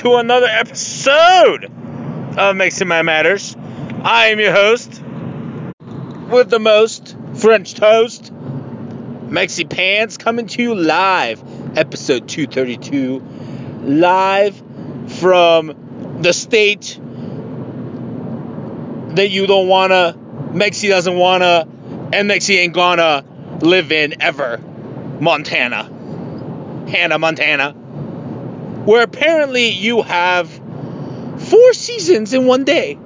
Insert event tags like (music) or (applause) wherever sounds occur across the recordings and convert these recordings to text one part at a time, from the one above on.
To another episode of Mexican Matters. I am your host with the most French toast, Mexi Pants, coming to you live, episode 232, live from the state that you don't wanna, Mexi doesn't wanna, and Mexi ain't gonna live in ever, Montana, Hannah, Montana, where apparently you have four seasons in one day.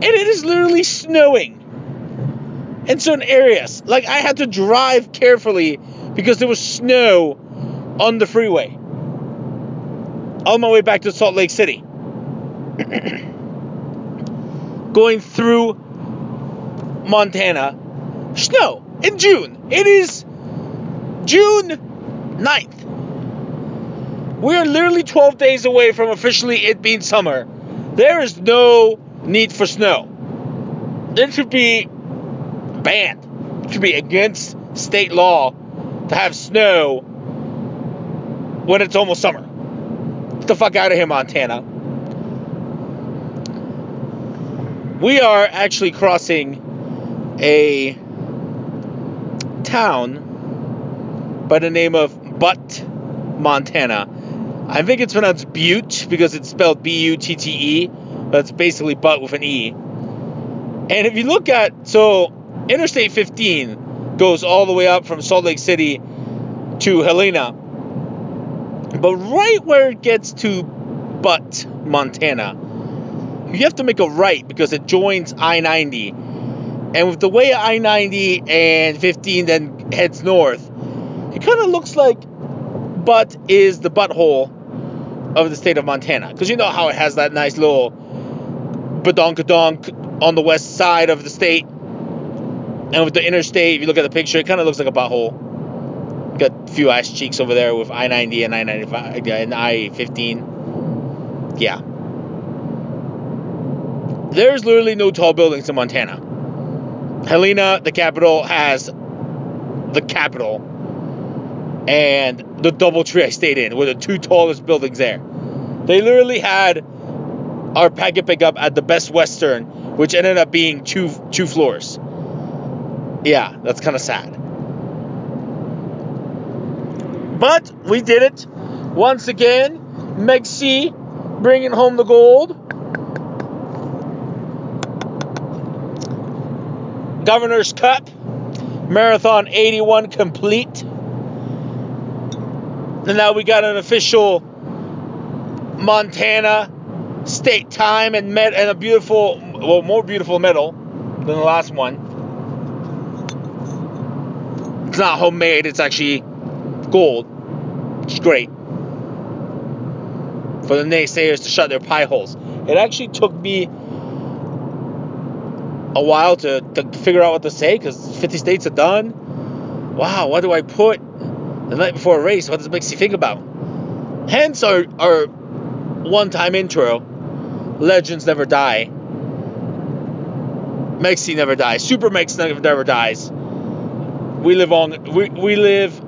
And it is literally snowing in certain areas. Like I had to drive carefully because there was snow on the freeway on my way back to Salt Lake City. (clears throat) Going through Montana, snow in June. It is June 9th. We are literally 12 days away from officially it being summer. There is no need for snow. It should be banned. It should be against state law to have snow when it's almost summer. Get the fuck out of here, Montana. We are actually crossing a town by the name of Butte, Montana. I think it's pronounced Butte because it's spelled B U T T E, but it's basically Butte with an E. And if you look at, so Interstate 15 goes all the way up from Salt Lake City to Helena. But right where it gets to Butte, Montana, you have to make a right because it joins I 90. And with the way I 90 and 15 then heads north, it kind of looks like Butte is the butthole of the state of Montana. Because you know how it has that nice little badonkadonk on the west side of the state. And with the interstate, if you look at the picture, it kind of looks like a butthole. Got a few ass cheeks over there with I 90 and I 95 and I 15. Yeah. There's literally no tall buildings in Montana. Helena, the capital, has the capital and the double tree I stayed in were the two tallest buildings there. They literally had our packet pickup at the Best Western, which ended up being two two floors. Yeah, that's kind of sad. But we did it once again. Mexi bringing home the gold. Governor's Cup, Marathon 81 complete. And now we got an official Montana state time and med- and a beautiful, well, more beautiful medal than the last one. It's not homemade; it's actually gold, is great for the naysayers to shut their pie holes. It actually took me a while to, to figure out what to say because 50 states are done. Wow, what do I put? The night before a race, what does Mexi think about? Hence our our one time intro. Legends never die. Mexi never dies. Super Mex never, never dies. We live on we, we live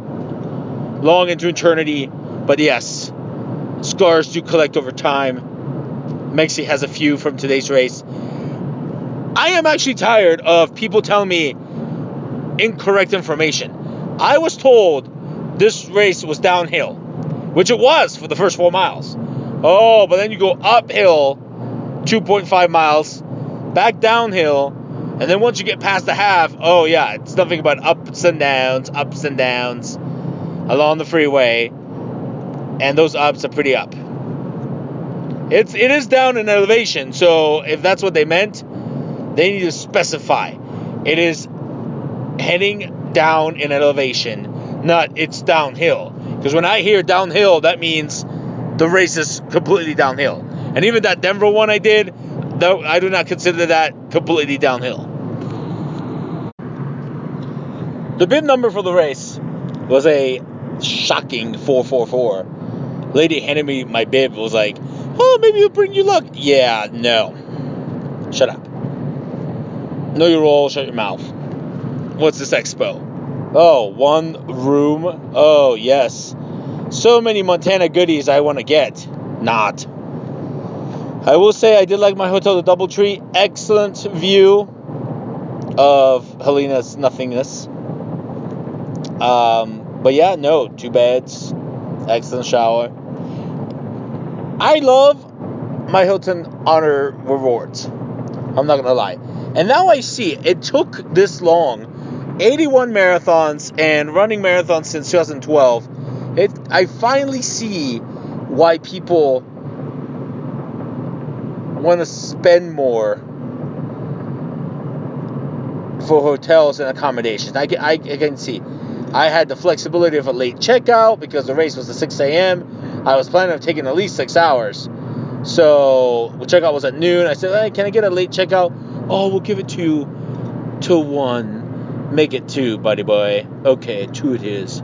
long into eternity, but yes, scars do collect over time. Mexi has a few from today's race. I am actually tired of people telling me incorrect information. I was told this race was downhill, which it was for the first four miles. Oh, but then you go uphill 2.5 miles, back downhill, and then once you get past the half, oh yeah, it's nothing but ups and downs, ups and downs along the freeway, and those ups are pretty up. It's it is down in elevation, so if that's what they meant, they need to specify. It is heading down in elevation, not it's downhill. Because when I hear downhill, that means the race is completely downhill. And even that Denver one I did, though I do not consider that completely downhill. The bib number for the race was a shocking 444. Lady handed me my bib, was like, oh, maybe it'll bring you luck. Yeah, no. Shut up. Know your role, shut your mouth. What's this expo? Oh, one room. Oh, yes. So many Montana goodies I want to get. Not. I will say I did like my hotel, the Doubletree. Excellent view of Helena's nothingness. Um, but yeah, no, two beds, excellent shower. I love my Hilton Honor rewards. I'm not gonna lie. And now I see it took this long 81 marathons and running marathons since 2012. It I finally see why people want to spend more for hotels and accommodations. I, I, I can see. I had the flexibility of a late checkout because the race was at 6 a.m. I was planning on taking at least six hours. So the checkout was at noon. I said, hey, can I get a late checkout? Oh, we'll give it to you to one. Make it two, buddy boy. Okay, two it is.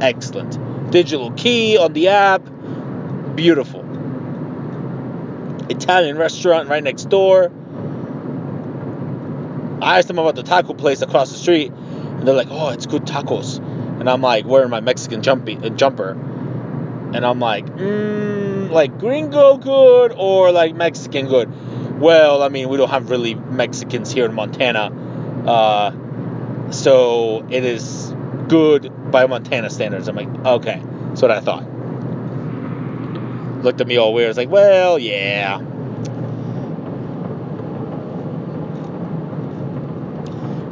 Excellent. Digital key on the app. Beautiful. Italian restaurant right next door. I asked them about the taco place across the street, and they're like, "Oh, it's good tacos." And I'm like, wearing my Mexican jumpy, uh, jumper, and I'm like, mm, like gringo good or like Mexican good? Well, I mean, we don't have really Mexicans here in Montana, uh, so it is good by Montana standards. I'm like, okay, that's what I thought. Looked at me all weird. I was like, well, yeah.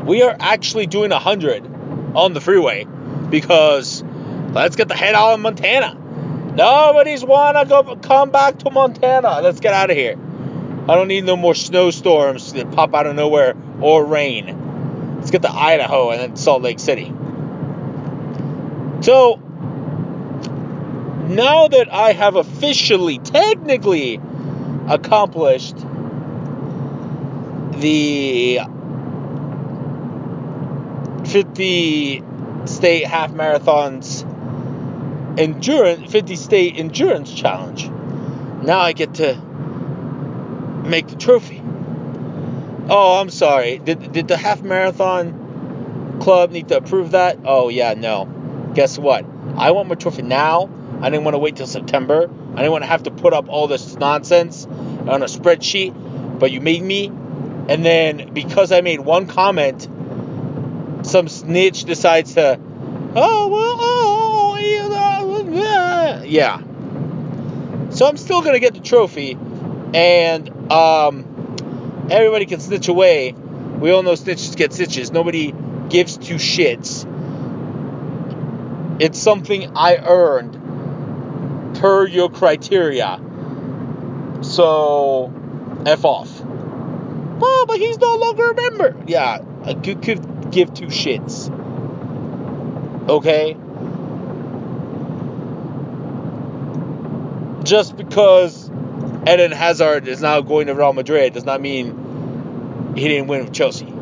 We are actually doing 100 on the freeway because let's get the head out of Montana. Nobody's wanna go come back to Montana. Let's get out of here. I don't need no more snowstorms that pop out of nowhere or rain. Let's get to Idaho and then Salt Lake City. So now that I have officially, technically accomplished the 50 state half marathons endurance 50 state endurance challenge now i get to make the trophy oh i'm sorry. Did, did the half marathon club need to approve that? Oh yeah no. Guess what? I want my trophy now. I didn't want to wait till september. I didn't want to have to put up all this nonsense on a spreadsheet but you made me. And then because i made one comment some snitch decides to, oh, well, oh, yeah. So I'm still to get the trophy, and um, everybody can snitch away. We all know snitches get stitches. Nobody gives two shits. It's something I earned per your criteria. So, F off. Oh, but he's no longer a member. Yeah, I could, could give two shits. Okay? Just because Eden Hazard is now going to Real Madrid does not mean he didn't win with Chelsea.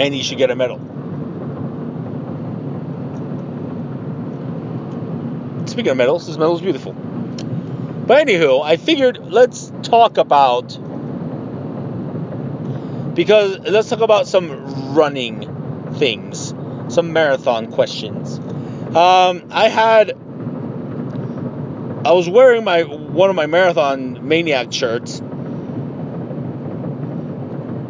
and he should get a medal. Speaking of medals, this medal is beautiful. But anywho, I figured let's talk about because let's talk about some running things, some marathon questions. Um, I had I was wearing my one of my marathon maniac shirts.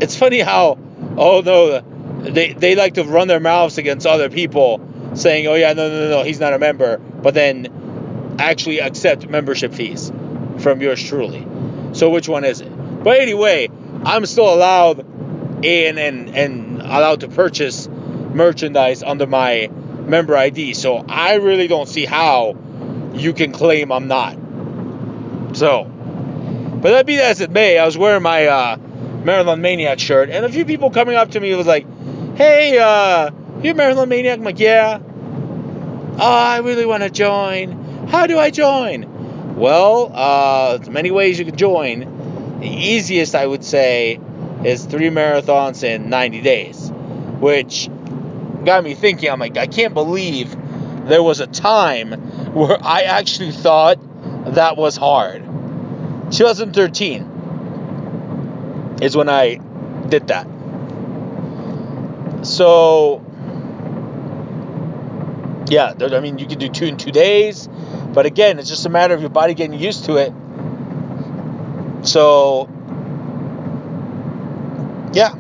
It's funny how oh no they they like to run their mouths against other people saying oh yeah no no no he's not a member but then actually accept membership fees from yours truly. So which one is it? But anyway, I'm still allowed in and and allowed to purchase merchandise under my member ID. So I really don't see how you can claim I'm not. So, but that be as it may, I was wearing my uh, Marathon Maniac shirt, and a few people coming up to me was like, "Hey, uh, you Marathon Maniac?" I'm like, "Yeah." Oh, I really want to join. How do I join? Well, uh, many ways you can join. The easiest, I would say, is three marathons in 90 days, which got me thinking. I'm like, I can't believe there was a time where I actually thought that was hard. 2013 is when I did that. So, yeah, I mean, you can do two in two days, but again, it's just a matter of your body getting used to it. So, yeah,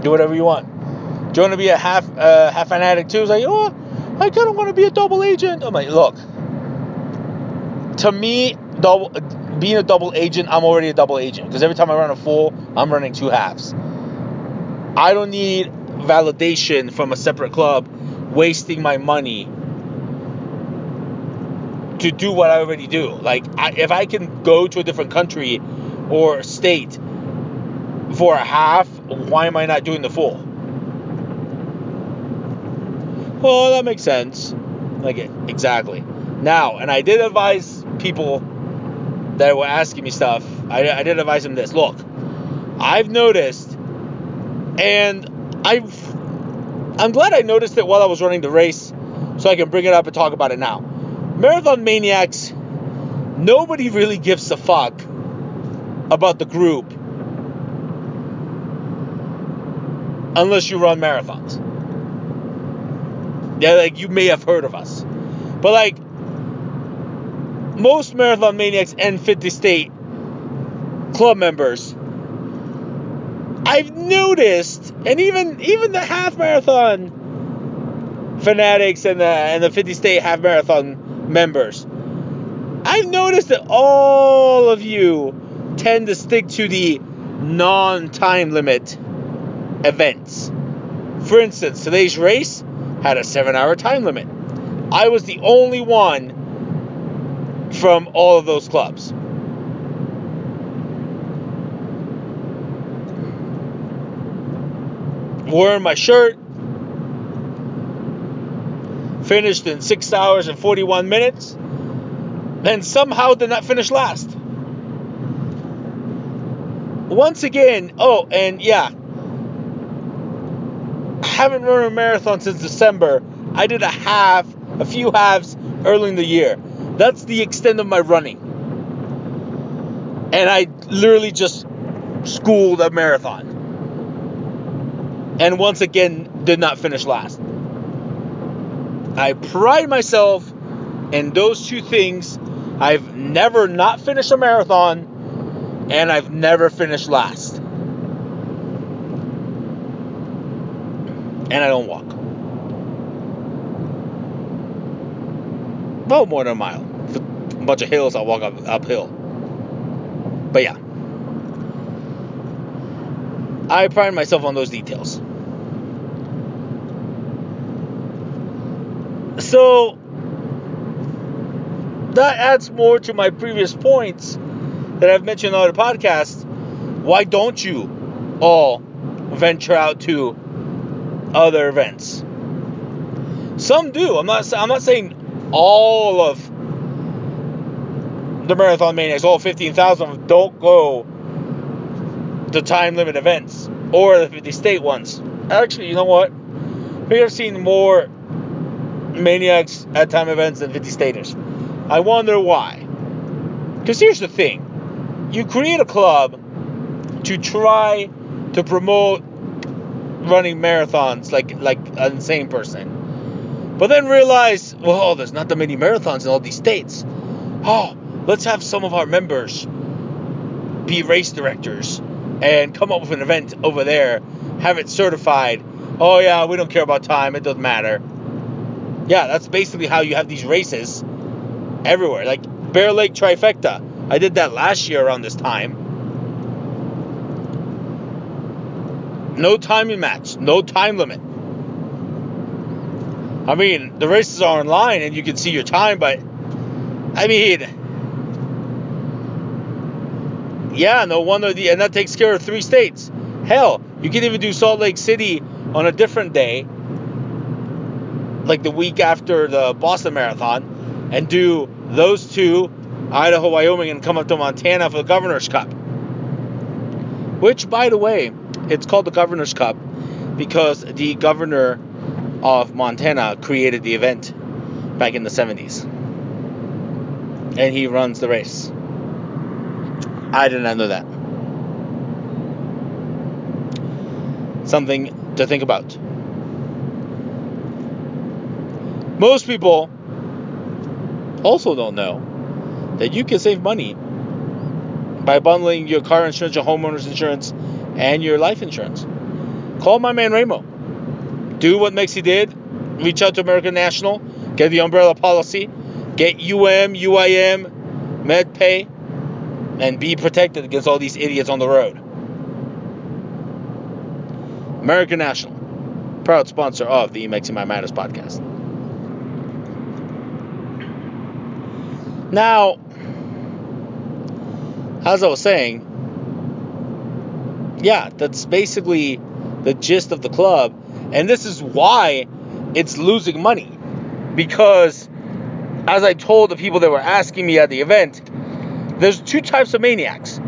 do whatever you want. Do you want to be a half uh, half an addict too? It's like, oh, I kind of want to be a double agent. I'm like, look, to me, double being a double agent, I'm already a double agent because every time I run a full, I'm running two halves. I don't need validation from a separate club, wasting my money to do what I already do. Like, I, if I can go to a different country or state for a half, why am I not doing the full? Well, that makes sense. Like, exactly. Now, and I did advise people that were asking me stuff, I, I did advise them this. Look, I've noticed, and I've, I'm glad I noticed it while I was running the race, so I can bring it up and talk about it now. Marathon Maniacs, nobody really gives a fuck about the group unless you run marathons. Yeah, like you may have heard of us. But like most Marathon Maniacs and 50 State club members, I've noticed, and even even the half marathon fanatics and the and the 50 State half marathon members, I've noticed that all of you tend to stick to the non-time limit events. For instance, today's race had a seven-hour time limit. I was the only one from all of those clubs. Wearing my shirt, finished in six hours and 41 minutes, and somehow did not finish last. Once again, oh, and yeah, haven't run a marathon since December. I did a half, a few halves early in the year. That's the extent of my running. And I literally just schooled a marathon. And once again, did not finish last. I pride myself in those two things. I've never not finished a marathon, and I've never finished last. And I don't walk. Well, more than a mile. A bunch of hills, I'll walk up, uphill. But yeah. I pride myself on those details. So that adds more to my previous points that I've mentioned on other podcasts. Why don't you all venture out to other events? Some do. I'm not. I'm not saying all of the marathon maniacs, all 15,000 of them, don't go to time limit events or the 50 state ones. Actually, you know what? We I've seen more maniacs at time events than 50 staters. I wonder why. Because here's the thing you create a club to try to promote running marathons like like an insane person. But then realize, well, oh, there's not that many marathons in all these states. Oh, let's have some of our members be race directors and come up with an event over there, have it certified. Oh yeah, we don't care about time, it doesn't matter. Yeah, that's basically how you have these races everywhere. Like Bear Lake Trifecta. I did that last year around this time. No timing match, no time limit. I mean, the races are online and you can see your time, but I mean, yeah, no wonder the and that takes care of three states. Hell, you can even do Salt Lake City on a different day, like the week after the Boston Marathon, and do those two, Idaho, Wyoming, and come up to Montana for the Governor's Cup. Which, by the way, it's called the Governor's Cup because the governor of Montana created the event back in the 70s. And he runs the race. I did not know that. Something to think about. Most people also don't know that you can save money by bundling your car insurance, your homeowner's insurance, and your life insurance. Call my man Ramo. Do what Mexi did. Reach out to American National. Get the umbrella policy. Get UM, UIM, MedPay, and be protected against all these idiots on the road. American National, proud sponsor of the Mexi Mind Matters podcast. Now, as I was saying, yeah, that's basically the gist of the club. And this is why it's losing money. Because, as I told the people that were asking me at the event, there's two types of maniacs.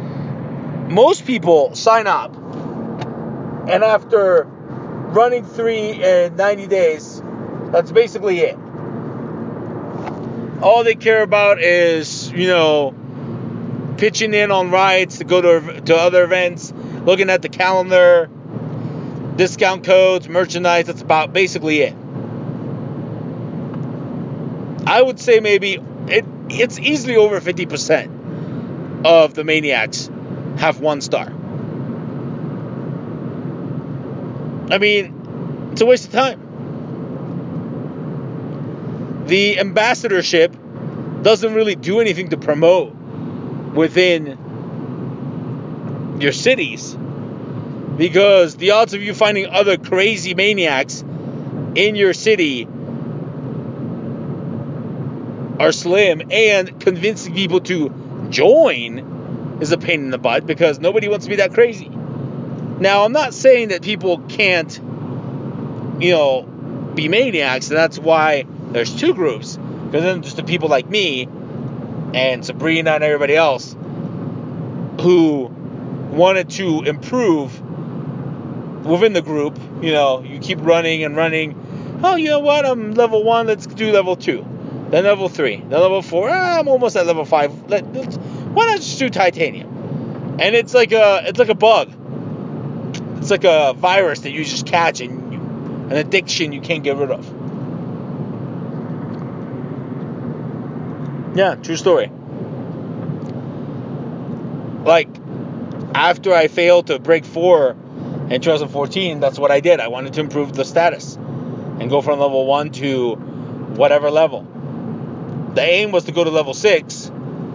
Most people sign up, and after running three in 90 days, that's basically it. All they care about is, you know, pitching in on rides to go to, to other events, looking at the calendar, discount codes, merchandise. That's about basically it. I would say maybe it, it's easily over 50% of the maniacs have one star. I mean, it's a waste of time. The ambassadorship doesn't really do anything to promote within your cities because the odds of you finding other crazy maniacs in your city are slim and convincing people to join is a pain in the butt because nobody wants to be that crazy. Now, I'm not saying that people can't, you know, be maniacs, and that's why there's two groups. Because then just the people like me and Sabrina and everybody else who wanted to improve within the group. You know, you keep running and running. Oh, you know what? I'm level one. Let's do level two. Then level three. Then level four. Ah, I'm almost at level five. Let, let's, why not just do titanium? And it's like a it's like a bug. It's like a virus that you just catch and you, an addiction you can't get rid of. Yeah, true story. Like after I failed to break four in 2014, that's what I did. I wanted to improve the status and go from level one to whatever level. The aim was to go to level six,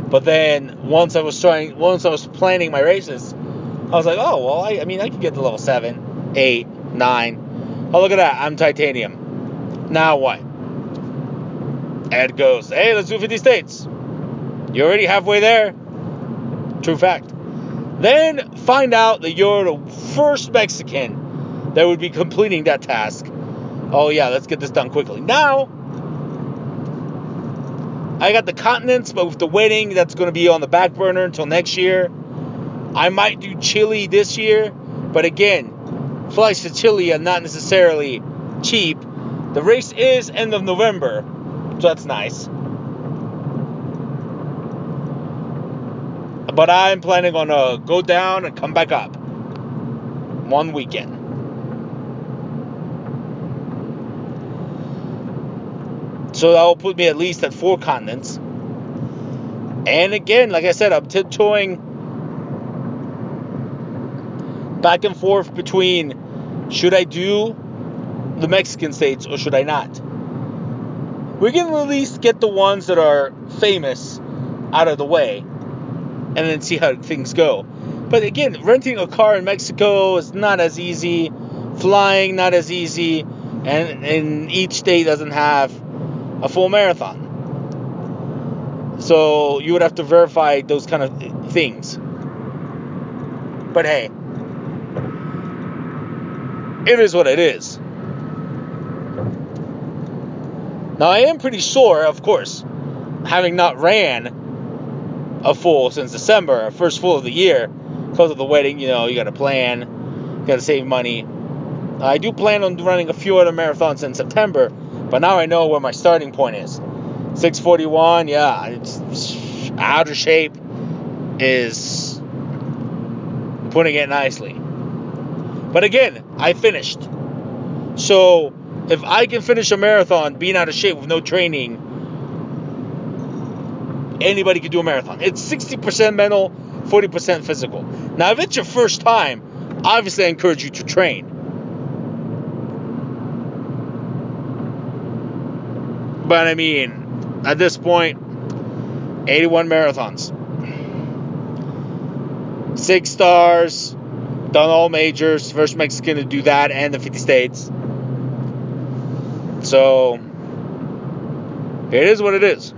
but then once I was trying, once I was planning my races, I was like, oh well, I, I mean, I could get to level seven, eight, nine. Oh look at that, I'm titanium. Now what? Ed goes, hey, let's do 50 states. You're already halfway there. True fact. Then find out that you're the first Mexican that would be completing that task. Oh, yeah, let's get this done quickly. Now, I got the continents, but with the wedding, that's going to be on the back burner until next year. I might do Chile this year, but again, flights to Chile are not necessarily cheap. The race is end of November, so that's nice. But I'm planning on uh, go down and come back up one weekend. So that will put me at least at four continents. And again, like I said, I'm tiptoeing back and forth between should I do the Mexican states or should I not? We can at least get the ones that are famous out of the way and then see how things go. But again, renting a car in Mexico is not as easy, flying not as easy, and, and each state doesn't have a full marathon. So you would have to verify those kind of things. But hey, it is what it is. Now I am pretty sure, of course, having not ran a full since December, first full of the year, because of the wedding, you know, you got to plan, you got to save money. I do plan on running a few other marathons in September, but now I know where my starting point is. 641, yeah, it's out of shape is putting it nicely. But again, I finished. So if I can finish a marathon being out of shape with no training, anybody could do a marathon. It's 60% mental, 40% physical. Now, if it's your first time, obviously I encourage you to train. But I mean, at this point, 81 marathons, six stars, done all majors, first Mexican to do that and the 50 states. So, it is what it is.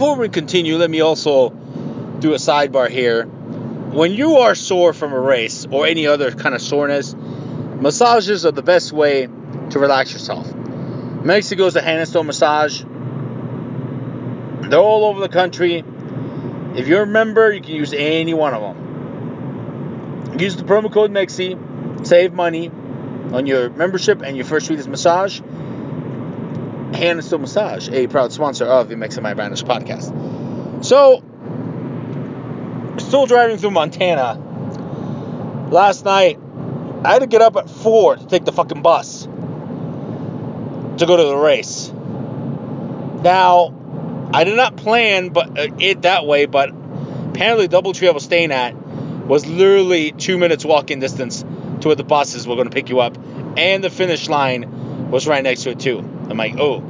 Before we continue, let me also do a sidebar here. When you are sore from a race or any other kind of soreness, massages are the best way to relax yourself. Mexico is a hand and stone massage. They're all over the country. If you're a member, you can use any one of them. Use the promo code MEXI, save money on your membership and your first Swedish massage. Hand and Stone Massage, a proud sponsor of the Mexican Mind Matters podcast. So, still driving through Montana. Last night, I had to get up at 4 to take the fucking bus to go to the race. Now, I did not plan but uh, it that way, but apparently DoubleTree I was staying at was literally two minutes walking distance to where the buses were going to pick you up, and the finish line was right next to it too. I'm like, oh,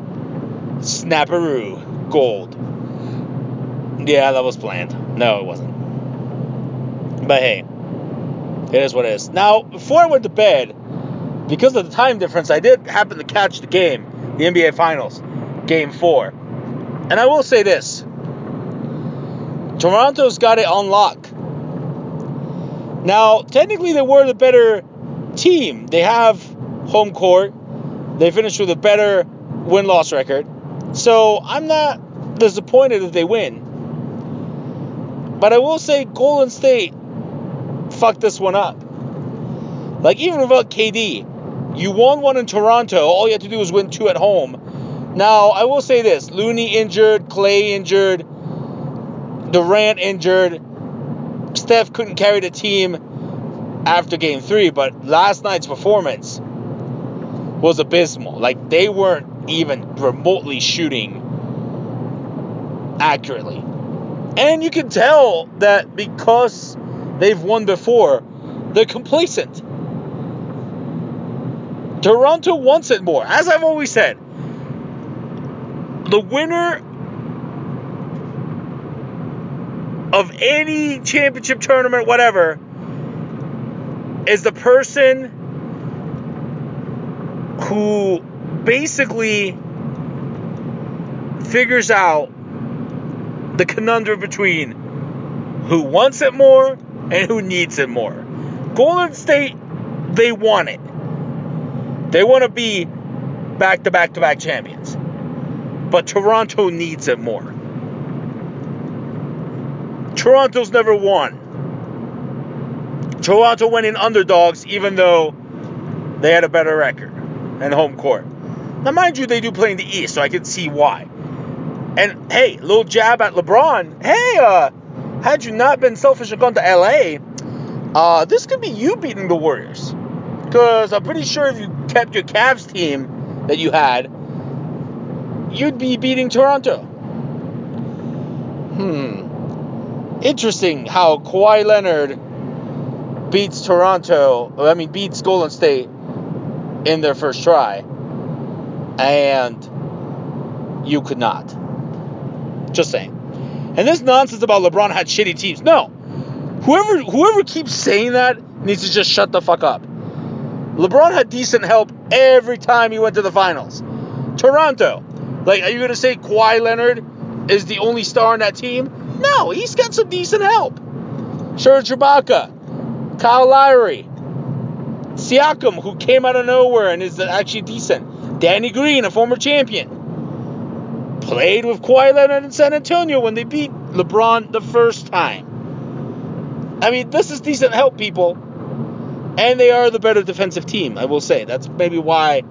snapperoo, gold. Yeah, that was planned. No, it wasn't. But hey, it is what it is. Now, before I went to bed, because of the time difference, I did happen to catch the game, the NBA Finals, Game 4. And I will say this Toronto's got it on lock. Now, technically, they were the better team. They have home court, they finished with a better win loss record. So I'm not disappointed if they win. But I will say Golden State fucked this one up. Like, even without KD, you won one in Toronto. All you had to do was win two at home. Now, I will say this Looney injured, Clay injured, Durant injured. Steph couldn't carry the team after game three, but last night's performance was abysmal. Like, they weren't even remotely shooting accurately. And you can tell that because they've won before, they're complacent. Toronto wants it more. As I've always said, the winner of any championship tournament, whatever, is the person who basically figures out the conundrum between who wants it more and who needs it more. Golden State, they want it. They want to be back to back to back champions. But Toronto needs it more. Toronto's never won. Toronto went in underdogs, even though they had a better record and home court. Now, mind you, they do play in the East, so I can see why. And hey, little jab at LeBron. Hey, uh, had you not been selfish and gone to LA, uh, this could be you beating the Warriors. Because I'm pretty sure if you kept your Cavs team that you had, you'd be beating Toronto. Hmm. Interesting how Kawhi Leonard beats Toronto, I mean, beats Golden State in their first try, and you could not. Just saying. And this nonsense about LeBron had shitty teams. No. Whoever whoever keeps saying that needs to just shut the fuck up. LeBron had decent help every time he went to the finals. Toronto. Like, are you gonna say Kawhi Leonard is the only star on that team? No, he's got some decent help. Serge Ibaka, Kyle Lowry, Siakam, who came out of nowhere and is actually decent. Danny Green, a former champion played with Kawhi Leonard in San Antonio when they beat LeBron the first time. I mean, this is decent help, people. And they are the better defensive team, I will say. That's maybe why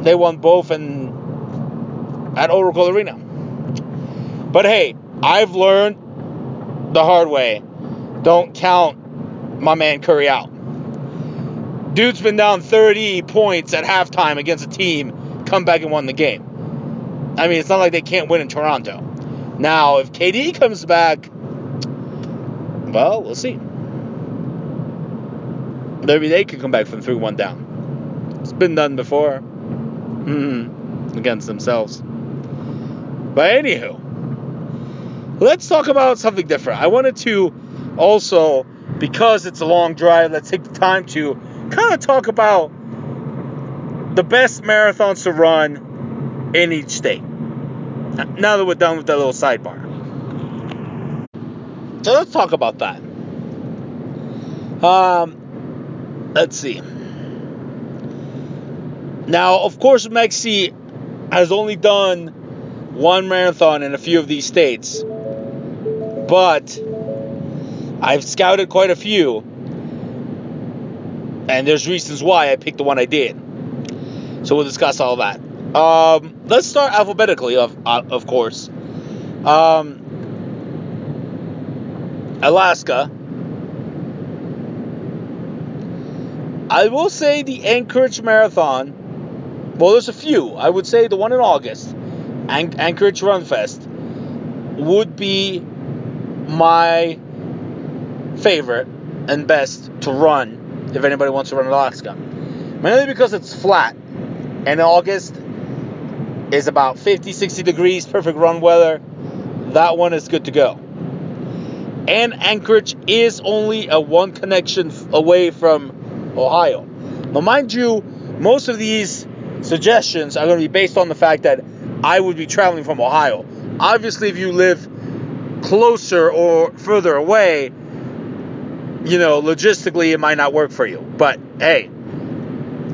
they won both and at Oracle Arena. But hey, I've learned the hard way. Don't count my man Curry out. Dude's been down 30 points at halftime against a team, come back and won the game. I mean, it's not like they can't win in Toronto. Now, if KD comes back, well, we'll see. Maybe they could come back from 3 1 down. It's been done before hmm against themselves. But, anywho, let's talk about something different. I wanted to also, because it's a long drive, let's take the time to kind of talk about the best marathons to run in each state. Now that we're done with that little sidebar. So let's talk about that. Um, let's see. Now, of course, Mexi has only done one marathon in a few of these states, but I've scouted quite a few, and there's reasons why I picked the one I did. So we'll discuss all that. Um, let's start alphabetically, of uh, of course. Um, Alaska. I will say the Anchorage Marathon. Well, there's a few. I would say the one in August, An- Anchorage Run Fest, would be my favorite and best to run if anybody wants to run Alaska. Mainly because it's flat, and August is about 50, 60 degrees, perfect run weather. That one is good to go. And Anchorage is only a one connection away from Ohio. Now, mind you, most of these suggestions are going to be based on the fact that I would be traveling from Ohio. Obviously, if you live closer or further away, you know, logistically it might not work for you. But hey,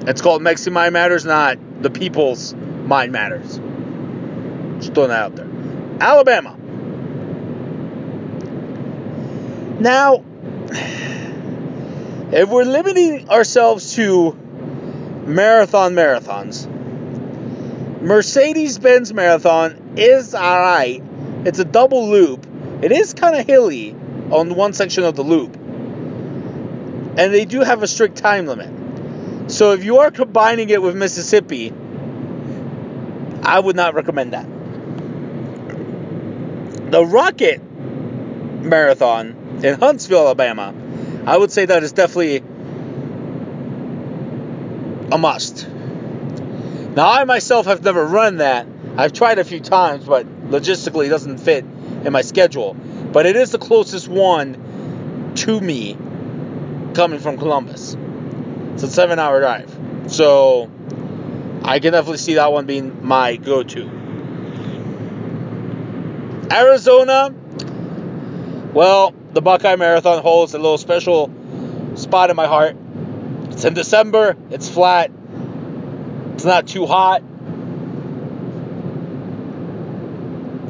it's called Mexican Mind Matters, not the people's mind matters. Just throwing that out there. Alabama. Now, if we're limiting ourselves to marathon marathons, Mercedes Benz Marathon is alright. It's a double loop. It is kind of hilly on one section of the loop. And they do have a strict time limit. So if you are combining it with Mississippi, I would not recommend that. The Rocket Marathon in Huntsville, Alabama, I would say that is definitely a must. Now, I myself have never run that. I've tried a few times, but logistically it doesn't fit in my schedule. But it is the closest one to me coming from Columbus. It's a seven hour drive. So I can definitely see that one being my go to. Arizona, well, the Buckeye Marathon holds a little special spot in my heart. It's in December, it's flat, it's not too hot.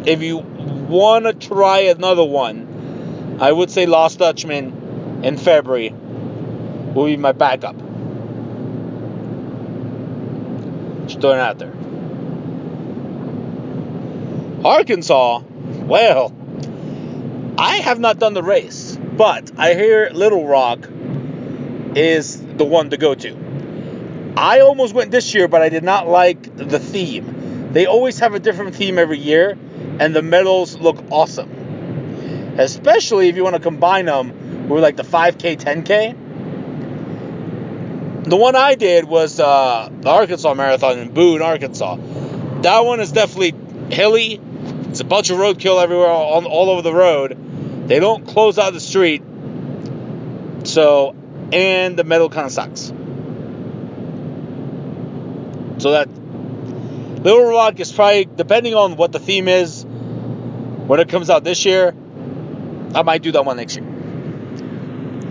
If you want to try another one, I would say Lost Dutchman in February will be my backup. Just throwing it out there. Arkansas, well, I have not done the race, but I hear Little Rock is the one to go to. I almost went this year, but I did not like the theme. They always have a different theme every year, and the medals look awesome. Especially if you want to combine them with like the 5K, 10K. The one I did was uh, the Arkansas Marathon in Boone, Arkansas. That one is definitely hilly. It's a bunch of roadkill everywhere, all, all over the road. They don't close out the street. So, and the metal kind of sucks. So that Little Rock is probably, depending on what the theme is, when it comes out this year, I might do that one next year.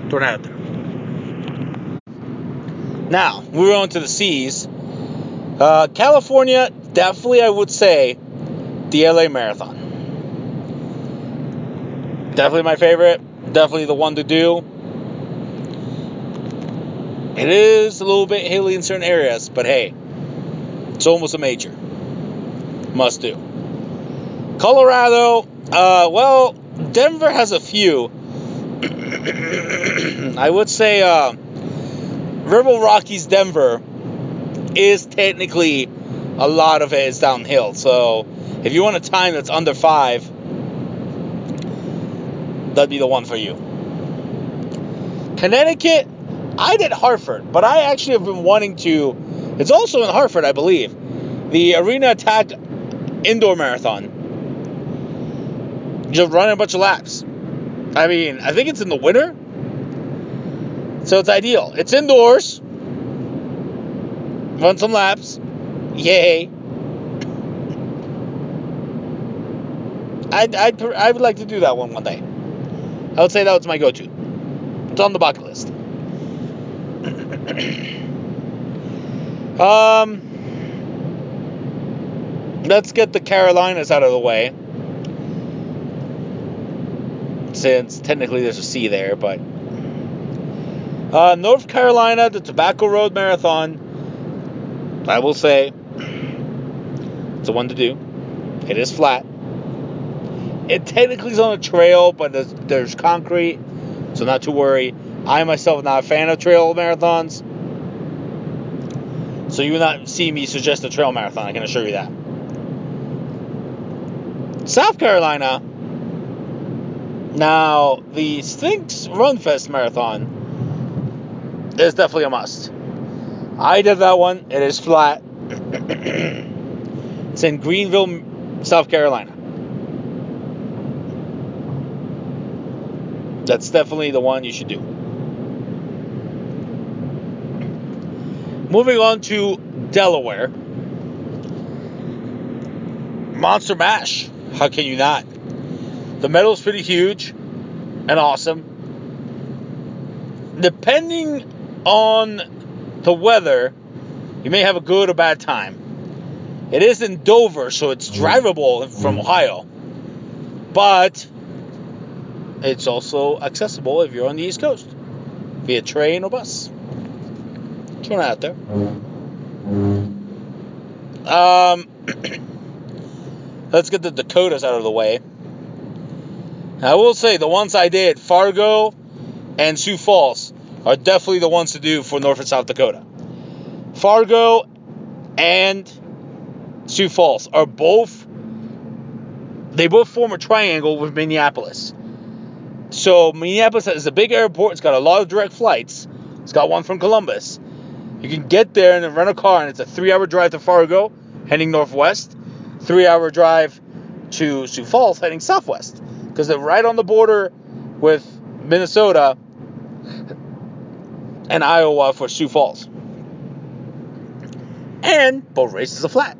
There. Now, moving on to the seas. Uh, California, definitely I would say the LA Marathon. Definitely my favorite. Definitely the one to do. It is a little bit hilly in certain areas, but hey, it's almost a major. Must do. Colorado, uh, well, Denver has a few. (coughs) I would say uh, Revel Rockies Denver is technically a lot of it is downhill. So if you want a time that's under five, that'd be the one for you. Connecticut, I did Hartford, but I actually have been wanting to. It's also in Hartford, I believe. The Arena Attack Indoor Marathon. Just running a bunch of laps. I mean, I think it's in the winter. So it's ideal. It's indoors. Run some laps. Yay. I'd, I'd, I would like to do that one one day. I would say that was my go to. It's on the bucket list. um, let's get the Carolinas out of the way. Since technically there's a C there, but. Uh, North Carolina, the Tobacco Road Marathon. I will say, it's the one to do. It is flat. It technically is on a trail, but there's, there's concrete, so not to worry. I myself am not a fan of trail marathons, so you will not see me suggest a trail marathon. I can assure you that. South Carolina. Now the Spinx Run Fest Marathon is definitely a must. I did that one. It is flat. (clears throat) it's in Greenville, South Carolina. That's definitely the one you should do. Moving on to Delaware. Monster Mash. How can you not? The medal is pretty huge and awesome. Depending on the weather, you may have a good or bad time. It is in Dover, so it's drivable from Ohio. But it's also accessible if you're on the East Coast via train or bus. Throw it out there. Um, (clears throat) let's get the Dakotas out of the way. I will say the ones I did, Fargo and Sioux Falls, are definitely the ones to do for North and South Dakota. Fargo and Sioux Falls are both they both form a triangle with Minneapolis. So Minneapolis is a big airport. It's got a lot of direct flights. It's got one from Columbus. You can get there and then rent a car, and it's a three-hour drive to Fargo, heading northwest. Three-hour drive to Sioux Falls, heading southwest, because they're right on the border with Minnesota and Iowa for Sioux Falls. And both races are flat.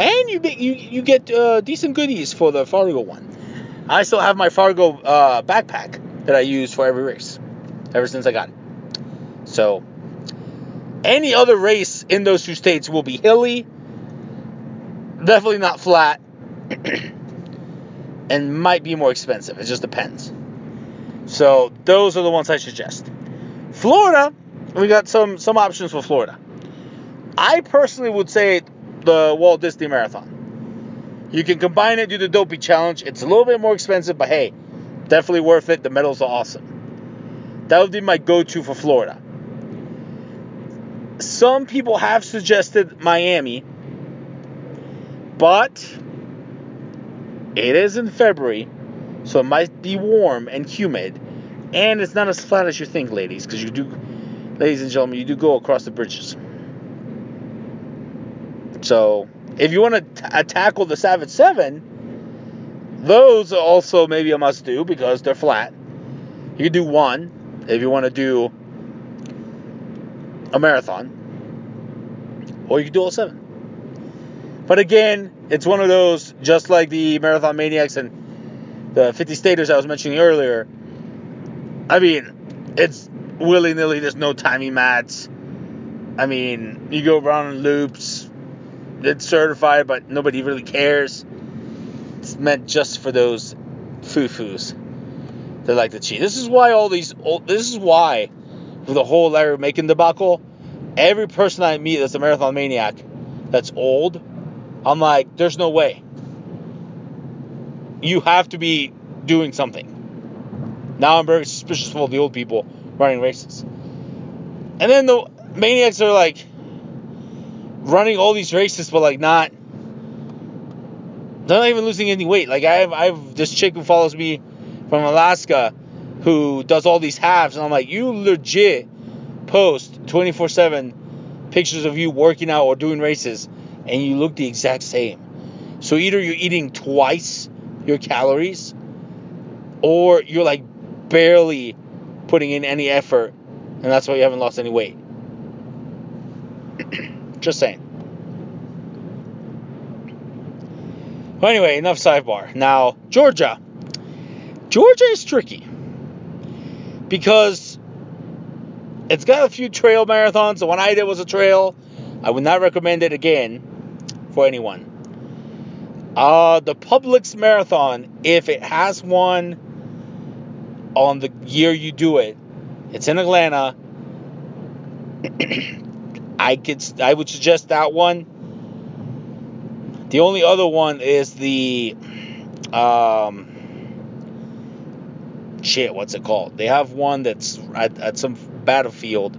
And you you you get uh, decent goodies for the Fargo one. I still have my Fargo uh, backpack that I use for every race, ever since I got it. So, any other race in those two states will be hilly, definitely not flat, (clears throat) and might be more expensive. It just depends. So those are the ones I suggest. Florida, we got some some options for Florida. I personally would say the Walt Disney Marathon. You can combine it, do the Dopey Challenge. It's a little bit more expensive, but hey, definitely worth it. The medals are awesome. That would be my go-to for Florida. Some people have suggested Miami, but it is in February, so it might be warm and humid, and it's not as flat as you think, ladies, because you do, ladies and gentlemen, you do go across the bridges. So, if you want to t- uh, tackle the Savage Seven, those are also maybe a must do because they're flat. You can do one if you want to do a marathon, or you can do all seven. But again, it's one of those, just like the Marathon Maniacs and the 50 Staters I was mentioning earlier. I mean, it's willy nilly, there's no timing mats. I mean, you go around in loops, it's certified, but nobody really cares. It's meant just for those foo-foos that like to cheat. This is why all these, old this is why, with the whole Larry Macon debacle, every person I meet that's a marathon maniac that's old, I'm like, there's no way. You have to be doing something. Now I'm very suspicious of all the old people running races. And then the maniacs are like running all these races, but like not. They're not even losing any weight. Like I have, I have this chick who follows me from Alaska, who does all these halves, and I'm like, you legit post 24/7 pictures of you working out or doing races, and you look the exact same. So either you're eating twice your calories, or you're like barely putting in any effort, and that's why you haven't lost any weight. (clears throat) Just saying. Well, anyway, enough sidebar. Now, Georgia. Georgia is tricky because it's got a few trail marathons. The one I did was a trail. I would not recommend it again for anyone. Uh, the Publix Marathon, if it has one on the year you do it, it's in Atlanta. (clears throat) I could, I would suggest that one. The only other one is the, um, shit, what's it called? They have one that's at, at some battlefield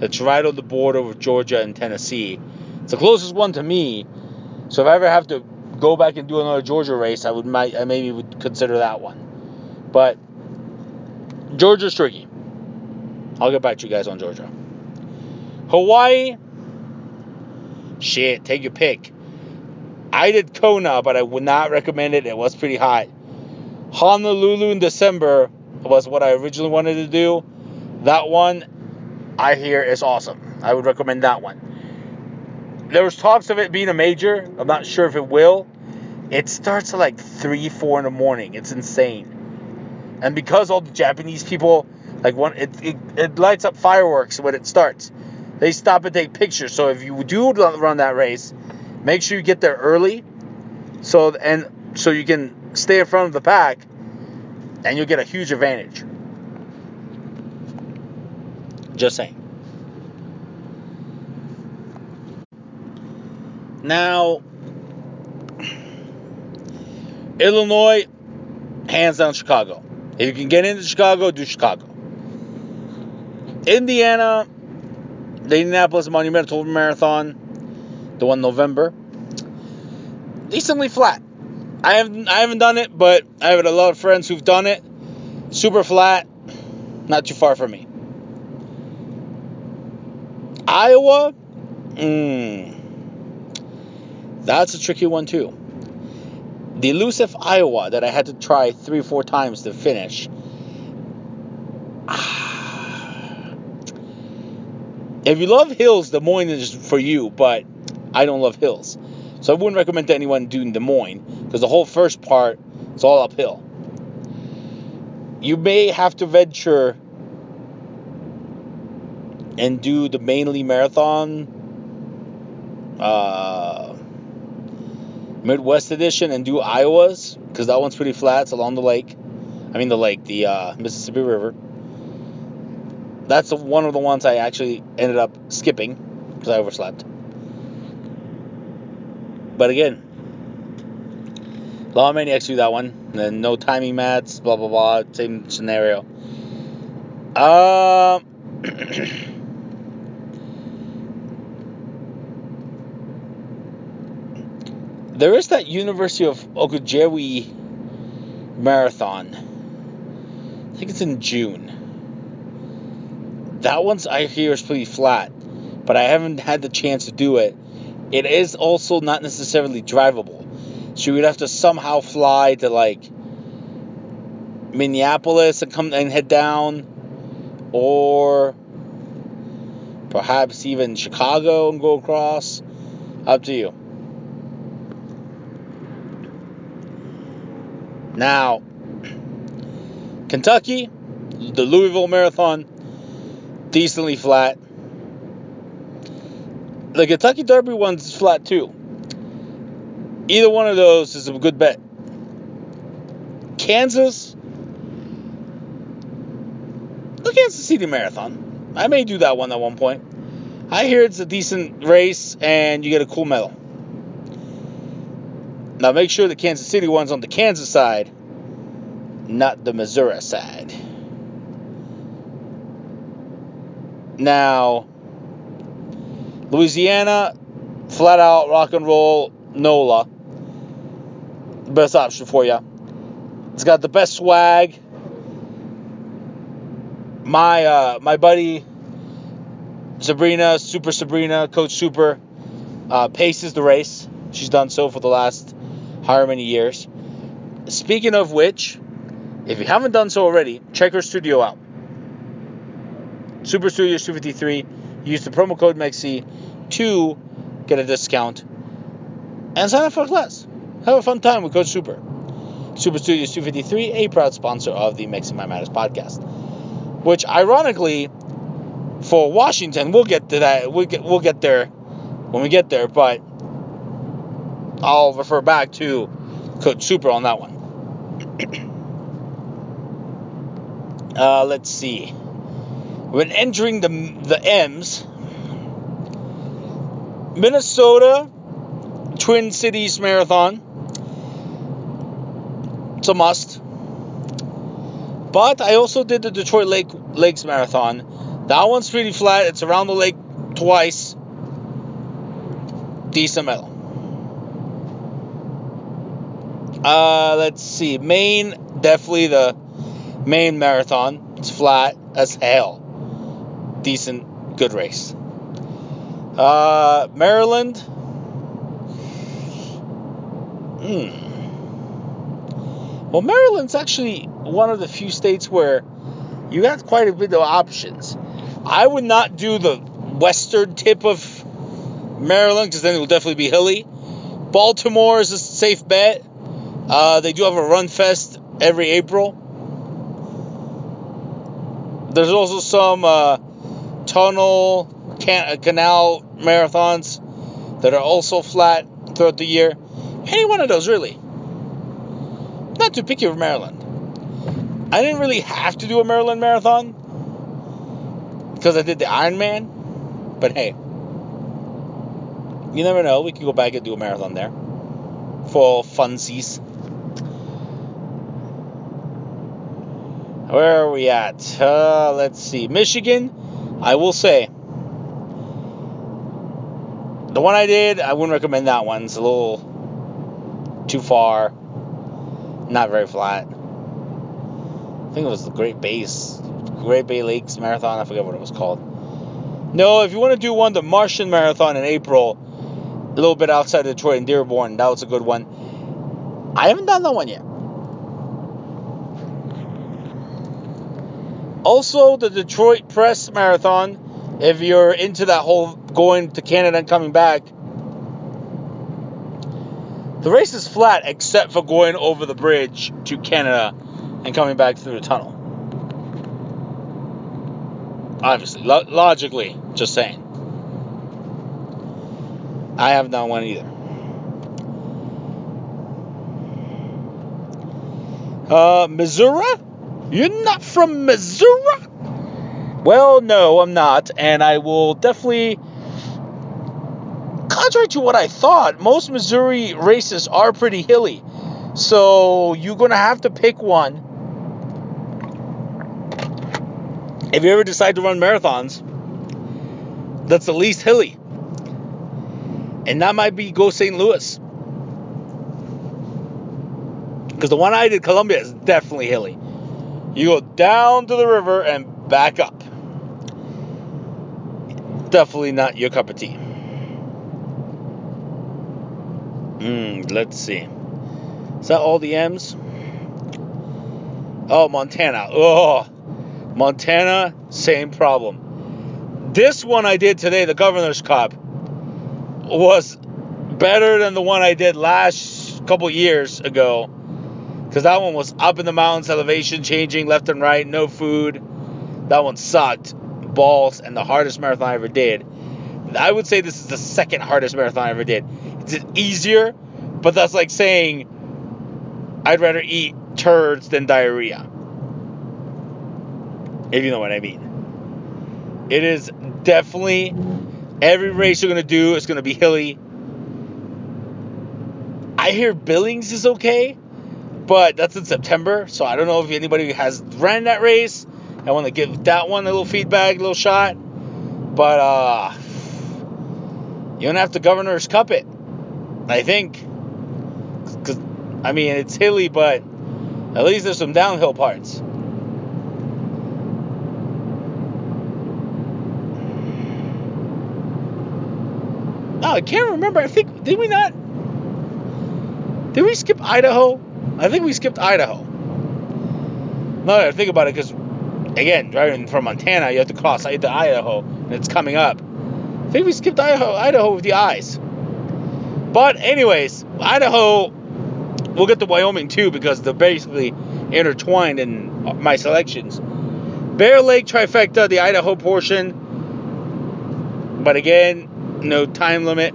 that's right on the border with Georgia and Tennessee. It's the closest one to me. So if I ever have to go back and do another Georgia race, I would might I maybe would consider that one. But Georgia's tricky. I'll get back to you guys on Georgia. Hawaii, shit, take your pick. I did Kona, but I would not recommend it. It was pretty hot. Honolulu in December was what I originally wanted to do. That one, I hear, is awesome. I would recommend that one. There was talks of it being a major. I'm not sure if it will. It starts at like 3, 4 in the morning. It's insane. And because all the Japanese people, like one, it, it, it lights up fireworks when it starts. They stop and take pictures. So if you do run that race, make sure you get there early. So and so you can stay in front of the pack, and you'll get a huge advantage. Just saying. Now, Illinois, hands down Chicago. If you can get into Chicago, do Chicago. Indiana, the Indianapolis Monumental Marathon, the one November, decently flat. I haven't I haven't done it, but I have a lot of friends who've done it. Super flat, not too far from me. Iowa, mm, that's a tricky one too. The elusive Iowa that I had to try three or four times to finish. If you love hills, Des Moines is for you, but I don't love hills. So I wouldn't recommend to anyone doing Des Moines because the whole first part is all uphill. You may have to venture and do the Mainly Marathon uh, Midwest Edition and do Iowa's because that one's pretty flat. It's along the lake. I mean the lake, the uh, Mississippi River. That's one of the ones I actually ended up skipping because I overslept. But again, Law Maniacs do that one. Then no timing mats, blah blah blah. Same scenario. Um. (clears throat) there is that University of Okoboji marathon. I think it's in June. That one's I hear is pretty flat, but I haven't had the chance to do it. It is also not necessarily drivable. So we'd have to somehow fly to like Minneapolis and come and head down, or perhaps even Chicago and go across. Up to you. Now, Kentucky, the Louisville Marathon, decently flat. The Kentucky Derby one's flat too. Either one of those is a good bet. Kansas, the Kansas City Marathon. I may do that one at one point. I hear it's a decent race and you get a cool medal. Now make sure the Kansas City one's on the Kansas side, not the Missouri side. Now, Louisiana, flat out rock and roll NOLA. Best option for you. It's got the best swag. My uh, my buddy Sabrina, Super Sabrina, Coach Super, uh, paces the race. She's done so for the last however many years. Speaking of which, if you haven't done so already, check her studio out. Super Studio 253. Use the promo code MEXI to get a discount and sign up for a class. Have a fun time with Coach Super. Super Studios 253, a proud sponsor of the Mexi's Mind Matters podcast. Which, ironically, for Washington, we'll get to that. We'll get, we'll get there when we get there, but I'll refer back to Coach Super on that one. (clears throat) uh, let's see. When entering the the M's, Minnesota Twin Cities Marathon. It's a must. But I also did the Detroit Lake Lakes Marathon. That one's pretty flat. It's around the lake twice. Decent medal. Uh, let's see. Maine, definitely the Maine Marathon. It's flat as hell. Decent, good race. Uh, Maryland. Hmm. Well, Maryland's actually one of the few states where you got quite a bit of options. I would not do the western tip of Maryland because then it will definitely be hilly. Baltimore is a safe bet. Uh, they do have a run fest every April. There's also some uh, tunnel can- canal marathons that are also flat throughout the year. Any one of those, really. Not too picky of Maryland. I didn't really have to do a Maryland marathon because I did the Ironman, but hey, you never know. We could go back and do a marathon there for funsies. Where are we at? Uh, let's see. Michigan, I will say. The one I did, I wouldn't recommend that one. It's a little too far. Not very flat. I think it was the Great Base, Great Bay Lakes Marathon. I forget what it was called. No, if you want to do one, the Martian Marathon in April, a little bit outside of Detroit in Dearborn, that was a good one. I haven't done that one yet. Also, the Detroit Press Marathon, if you're into that whole going to Canada and coming back, the race is flat except for going over the bridge to Canada and coming back through the tunnel. Obviously, lo- logically, just saying. I haven't done one either. Uh, Missouri? You're not from Missouri? Well, no, I'm not, and I will definitely. Contrary to what I thought, most Missouri races are pretty hilly. So you're gonna have to pick one. If you ever decide to run marathons, that's the least hilly. And that might be go St. Louis. Because the one I did, Columbia, is definitely hilly. You go down to the river and back up. Definitely not your cup of tea. Mm, let's see. Is that all the M's? Oh, Montana. Oh, Montana, same problem. This one I did today, the Governor's Cup, was better than the one I did last couple years ago. Because that one was up in the mountains, elevation changing left and right, no food. That one sucked. Balls, and the hardest marathon I ever did. I would say this is the second hardest marathon I ever did. It's easier, but that's like saying I'd rather eat turds than diarrhea. If you know what I mean. It is definitely every race you're gonna do is gonna be hilly. I hear Billings is okay, but that's in September, so I don't know if anybody has ran that race. I want to give that one a little feedback, a little shot. But uh you're gonna have to governor's cup it. I think. Cause I mean it's hilly, but at least there's some downhill parts. Oh, I can't remember. I think did we not? Did we skip Idaho? I think we skipped Idaho. No, I think about it, because again, driving from Montana, you have to cross into Idaho, and it's coming up. I think we skipped Idaho, Idaho with the eyes. But anyways, Idaho, we'll get to Wyoming too because they're basically intertwined in my selections. Bear Lake trifecta, the Idaho portion. But again, no time limit.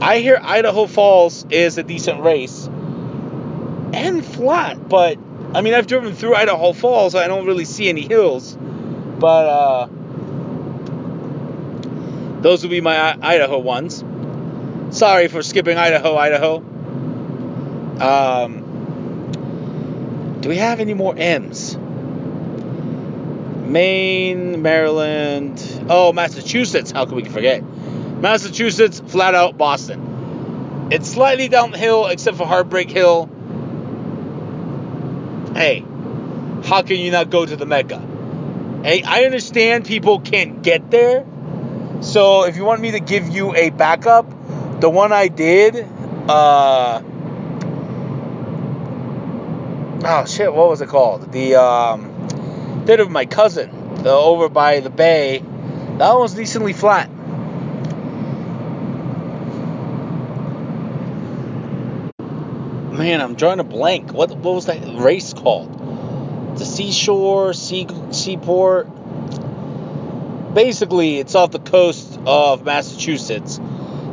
I hear Idaho Falls is a decent race and flat, but I mean I've driven through Idaho Falls. I don't really see any hills, but uh, those would be my I- Idaho ones. Sorry for skipping Idaho, Idaho. Um, do we have any more M's? Maine, Maryland, oh, Massachusetts. How could we forget? Massachusetts, flat out Boston. It's slightly downhill except for Heartbreak Hill. Hey, how can you not go to the Mecca? Hey, I understand people can't get there. So if you want me to give you a backup, the one I did, uh, oh shit, what was it called? The um, did it with my cousin the, over by the bay. That one was decently flat. Man, I'm drawing a blank. What what was that race called? The seashore, sea, seaport. Basically, it's off the coast of Massachusetts.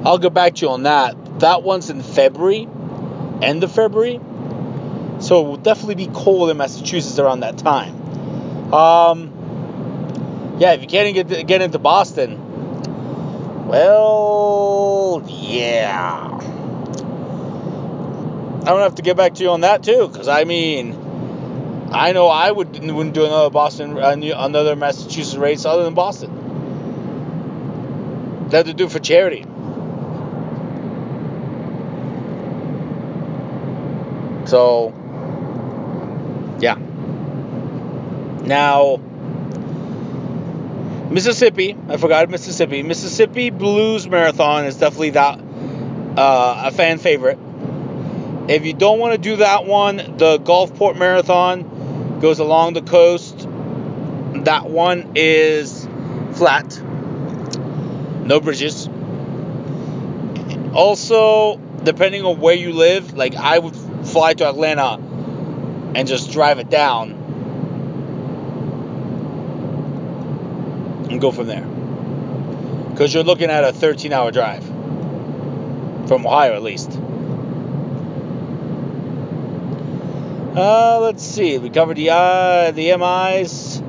I'll get back to you on that. That one's in February, end of February. So it will definitely be cold in Massachusetts around that time. Um, yeah, if you can't get get into Boston, well, yeah. I don't have to get back to you on that too, because I mean, I know I would wouldn't do another Boston, another Massachusetts race other than Boston. That to do for charity. So, yeah. Now, Mississippi, I forgot Mississippi. Mississippi Blues Marathon is definitely that uh, a fan favorite. If you don't want to do that one, the Gulfport Marathon goes along the coast. That one is flat, no bridges. Also, depending on where you live, like I would fly to Atlanta and just drive it down and go from there. Because you're looking at a 13 hour drive from Ohio, at least. Uh, let's see. We covered the uh, the MIs,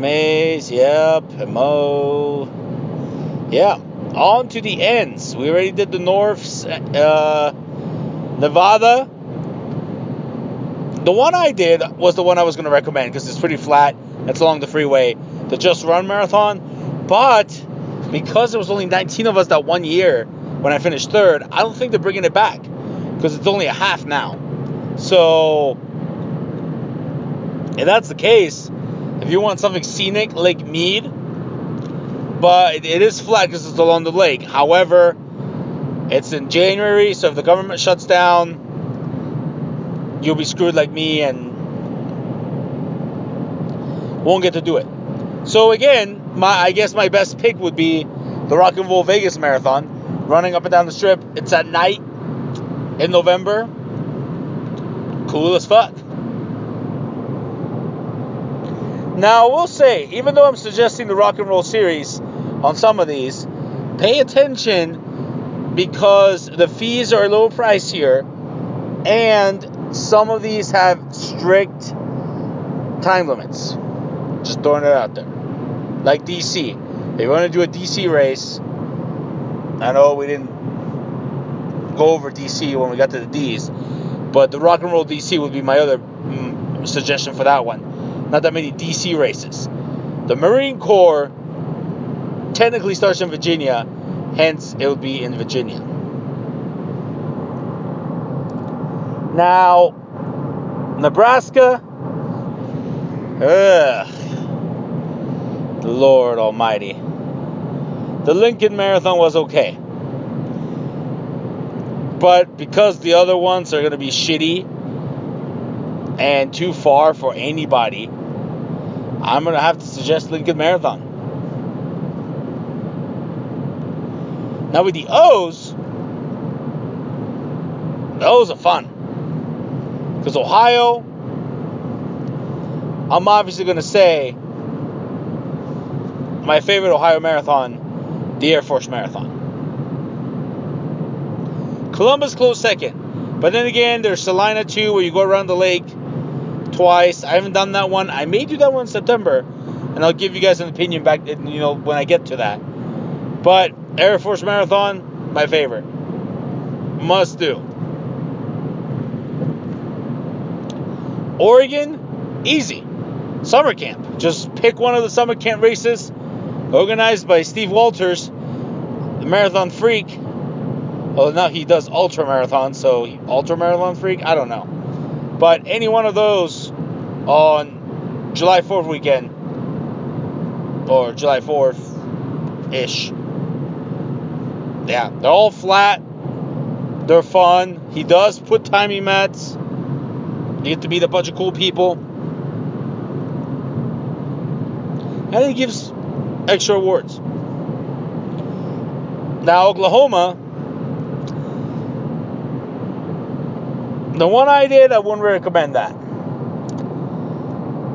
MAs. Yep, MO. Yeah. On to the ends. We already did the Norths. Uh, Nevada. The one I did was the one I was going to recommend because it's pretty flat. It's along the freeway. The Just Run Marathon. But because there was only 19 of us that one year when I finished third, I don't think they're bringing it back because it's only a half now. So, if that's the case, if you want something scenic, Lake Mead, but it, is flat because it's along the lake. However, it's in January, so if the government shuts down, you'll be screwed like me and won't get to do it. So again, my I guess my best pick would be the Rock and Roll Vegas Marathon, running up and down the strip. It's at night in November. Cool as fuck. Now, I will say, even though I'm suggesting the Rock and Roll series on some of these, pay attention because the fees are a little pricier and some of these have strict time limits. Just throwing it out there. Like DC. If you want to do a DC race, I know we didn't go over DC when we got to the D's, but the Rock and Roll DC would be my other mm, suggestion for that one. Not that many DC races. The Marine Corps technically starts in Virginia, hence it would be in Virginia. Now, Nebraska, ugh, Lord Almighty. The Lincoln Marathon was okay. But because the other ones are going to be shitty and too far for anybody, I'm going to have to suggest Lincoln Marathon. Now with the O's, the O's are fun. Because Ohio, I'm obviously going to say my favorite Ohio marathon, the Air Force Marathon. Columbus close second. But then again, there's Celina too, where you go around the lake twice. I haven't done that one. I may do that one in September, and I'll give you guys an opinion back, you know, when I get to that. But Air Force Marathon, my favorite. Must do. Oregon, easy. Summer camp. Just pick one of the summer camp races organized by Steve Walters, the marathon freak. Well, now he does ultra marathon, so ultra marathon freak. I don't know, but any one of those on July 4th weekend or July 4th ish. Yeah, they're all flat. They're fun. He does put timing mats. You get to meet a bunch of cool people. And he gives extra awards. Now, Oklahoma, the one I did, I wouldn't recommend that.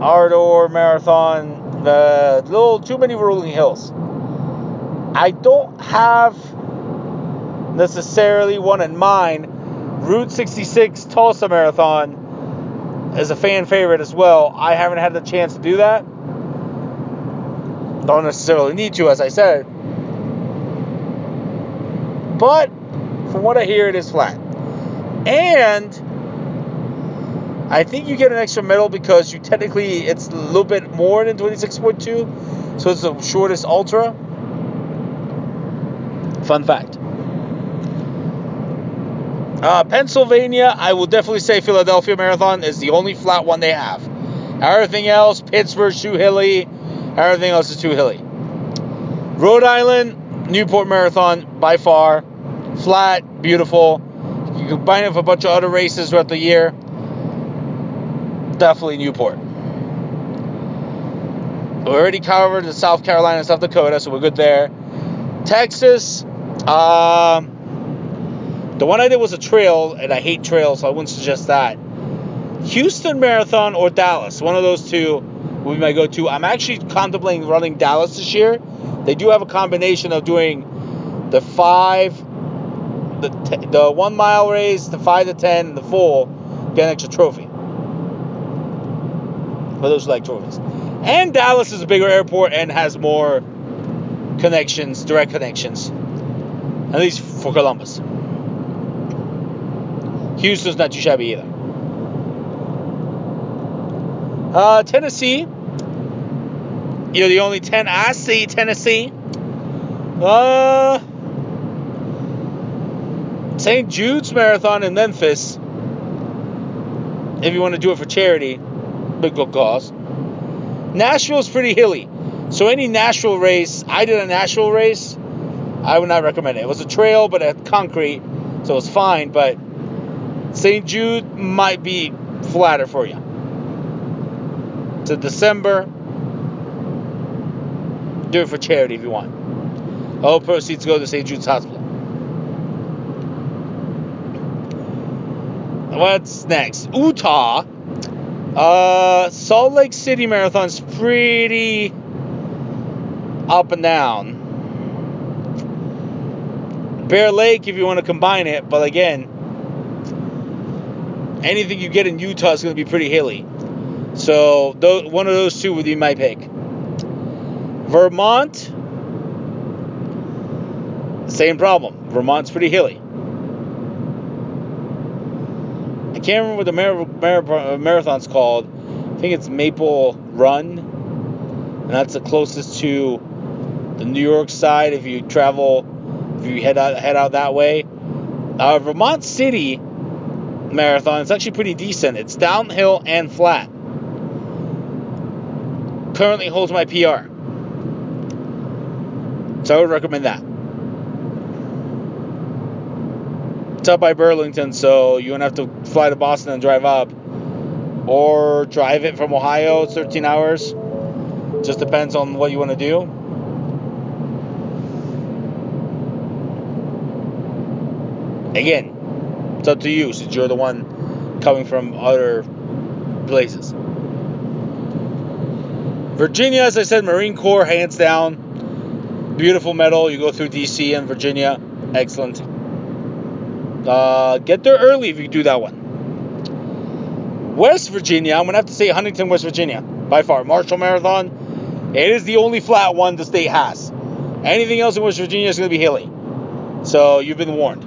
Ardor Marathon, the little too many rolling hills. I don't have necessarily one in mind. Route 66 Tulsa Marathon is a fan favorite as well. I haven't had the chance to do that. Don't necessarily need to, as I said. But from what I hear, it is flat. And I think you get an extra medal because you technically, it's a little bit more than 26.2. So it's the shortest ultra. Fun fact. Uh, Pennsylvania, I will definitely say Philadelphia Marathon is the only flat one they have. Everything else, Pittsburgh, too hilly. Everything else is too hilly. Rhode Island, Newport Marathon, by far. Flat, beautiful. You combine it with a bunch of other races throughout the year. Definitely Newport. We already covered the South Carolina and South Dakota, so we're good there. Texas, um, the one I did was a trail, and I hate trails, so I wouldn't suggest that. Houston Marathon or Dallas, one of those two would be my go-to. I'm actually contemplating running Dallas this year. They do have a combination of doing the five, the t- the one mile race, the five to ten, and the full. get an extra trophy. For those who like trophies. And Dallas is a bigger airport and has more connections, direct connections. At least for Columbus. Houston's not too shabby either. Uh, Tennessee. You're the only 10 I see, Tennessee. Uh, St. Jude's Marathon in Memphis. If you want to do it for charity, cause. Nashville's pretty hilly. So any Nashville race, I did a Nashville race. I would not recommend it. It was a trail, but at concrete, so it was fine. But St. Jude might be flatter for you. To December, do it for charity if you want. All proceeds go to St. Jude's Hospital. What's next? Utah. Uh, Salt Lake City Marathon's pretty up and down. Bear Lake, if you want to combine it, but again, anything you get in Utah is going to be pretty hilly. So one of those two would be my pick. Vermont, same problem. Vermont's pretty hilly. I can't remember what the mar- mar- marathon's called. I think it's Maple Run, and that's the closest to the New York side. If you travel, if you head out head out that way, uh, Vermont City marathon is actually pretty decent. It's downhill and flat. Currently holds my PR. So I would recommend that. It's up by Burlington, so you don't have to fly to Boston and drive up. Or drive it from Ohio, it's 13 hours. Just depends on what you want to do. Again, it's up to you since you're the one coming from other places. Virginia, as I said, Marine Corps, hands down. Beautiful medal. You go through DC and Virginia. Excellent. Uh, get there early if you do that one. West Virginia, I'm to have to say Huntington, West Virginia. By far. Marshall Marathon. It is the only flat one the state has. Anything else in West Virginia is to be hilly. So you've been warned.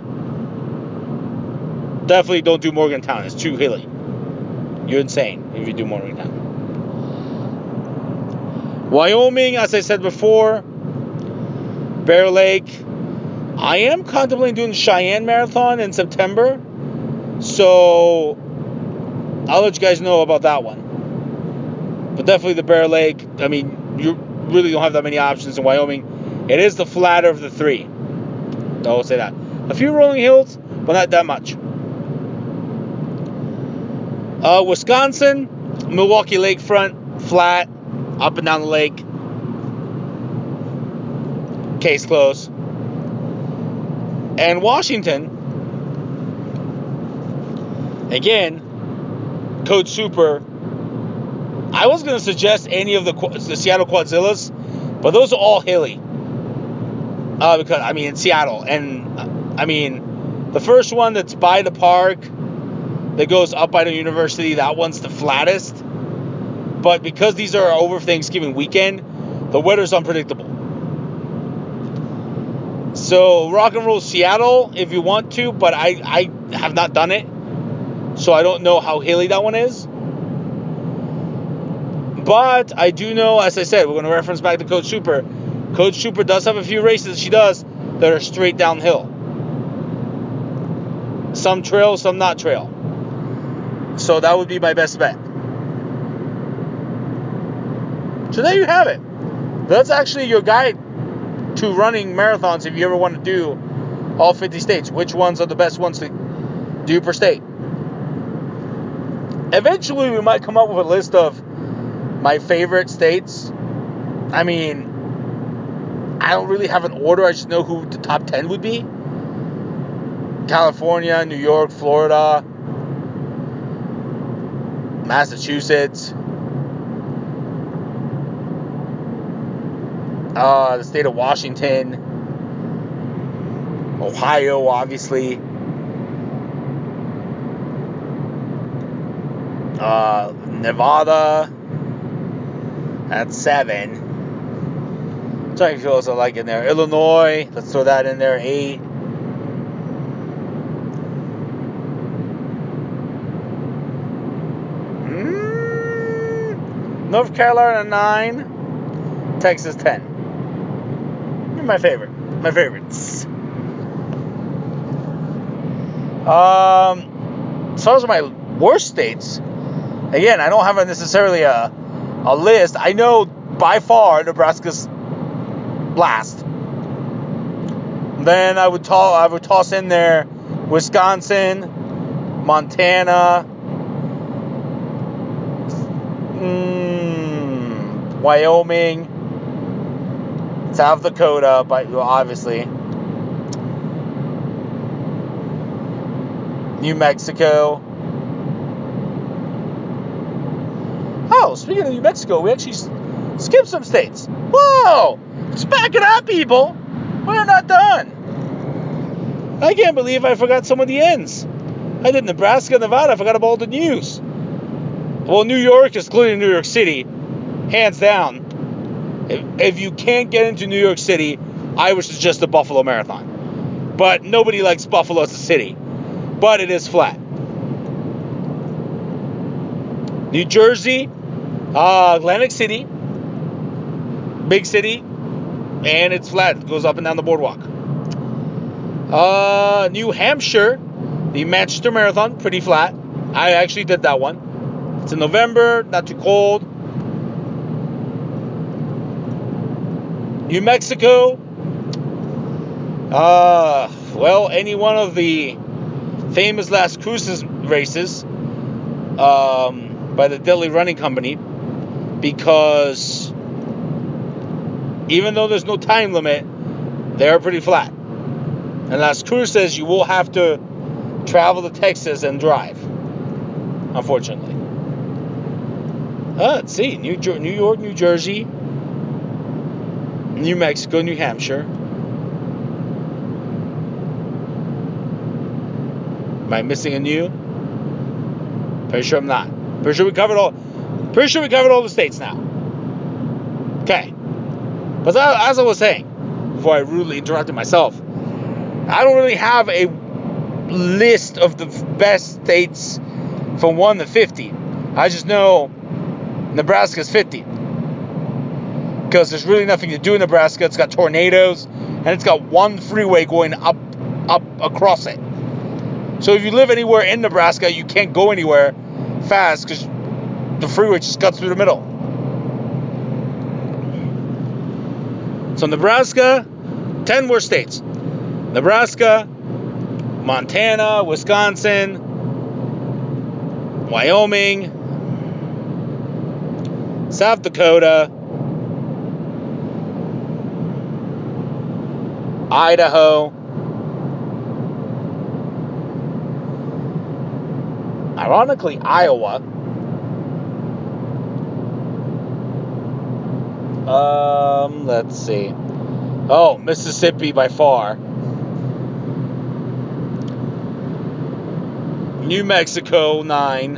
Definitely don't do Morgantown. It's too hilly. You're insane if you do Morgantown. Wyoming, as I said before, Bear Lake. I am contemplating doing the Cheyenne Marathon in September. So I'll let you guys know about that one. But definitely the Bear Lake. I mean, you really don't have that many options in Wyoming. It is the flatter of the three. I will say that. A few rolling hills, but not that much. Uh, Wisconsin, Milwaukee Lakefront, flat, up and down the lake. Case closed. And Washington, again, Coach Super. I was going to suggest any of the, the Seattle Quadzillas, but those are all hilly. Uh, because, I mean, in Seattle. And, I mean, the first one that's by the park that goes up by the university, that one's the flattest. But because these are over Thanksgiving weekend, the weather's unpredictable. So rock and roll Seattle if you want to, but I, I have not done it. So I don't know how hilly that one is. But I do know, as I said, we're going to reference back to Coach Super. Coach Super does have a few races she does that are straight downhill. Some trail, some not trail. So that would be my best bet. So there you have it. That's actually your guide to running marathons if you ever want to do all 50 states. Which ones are the best ones to do per state? Eventually, we might come up with a list of my favorite states. I mean, I don't really have an order. I just know who the top 10 would be California, New York, Florida, Massachusetts. Uh, the state of Washington, Ohio, obviously. Uh, Nevada at seven. Trying to also like in there. Illinois, let's throw that in there. Eight. Mm, North Carolina nine. Texas ten. My favorite. My favorites. Um, as far as my worst states, again, I don't have a necessarily a a list. I know by far Nebraska's last. Then I would toss I would toss in there Wisconsin, Montana, mm, Wyoming, South Dakota, but obviously New Mexico. Oh, speaking of New Mexico, we actually skipped some states. Whoa! Just back it up, people. We're not done. I can't believe I forgot some of the ends. I did Nebraska, Nevada. I forgot about all the news. Well, New York, excluding New York City, hands down. If, you can't get into New York City, I would suggest the Buffalo Marathon. But nobody likes Buffalo as a city. But it is flat. New Jersey, uh, Atlantic City, big city, and it's flat. It goes up and down the boardwalk. Uh, New Hampshire, the Manchester Marathon, pretty flat. I actually did that one. It's in November, not too cold. New Mexico, uh, well, any one of the famous Las Cruces races um, by the Delhi Running Company, because even though there's no time limit, they're pretty flat. And Las Cruces, you will have to travel to Texas and drive, unfortunately. Uh, let's see, New, Jer- New York, New Jersey, New Mexico, New Hampshire. Am I missing a new? Pretty sure I'm not. Pretty sure we covered all. Pretty sure we covered all the states now. Okay. But as I was saying, before I rudely interrupted myself, I don't really have a list of the best states from 1 to 50. I just know Nebraska's 50. Because there's really nothing to do in Nebraska. It's got tornadoes and it's got one freeway going up up across it. So if you live anywhere in Nebraska, you can't go anywhere fast because the freeway just cuts through the middle. So Nebraska, 10 more states. Nebraska, Montana, Wisconsin, Wyoming, South Dakota, Idaho, ironically, Iowa. Um, let's see. Oh, Mississippi by far. New Mexico, nine.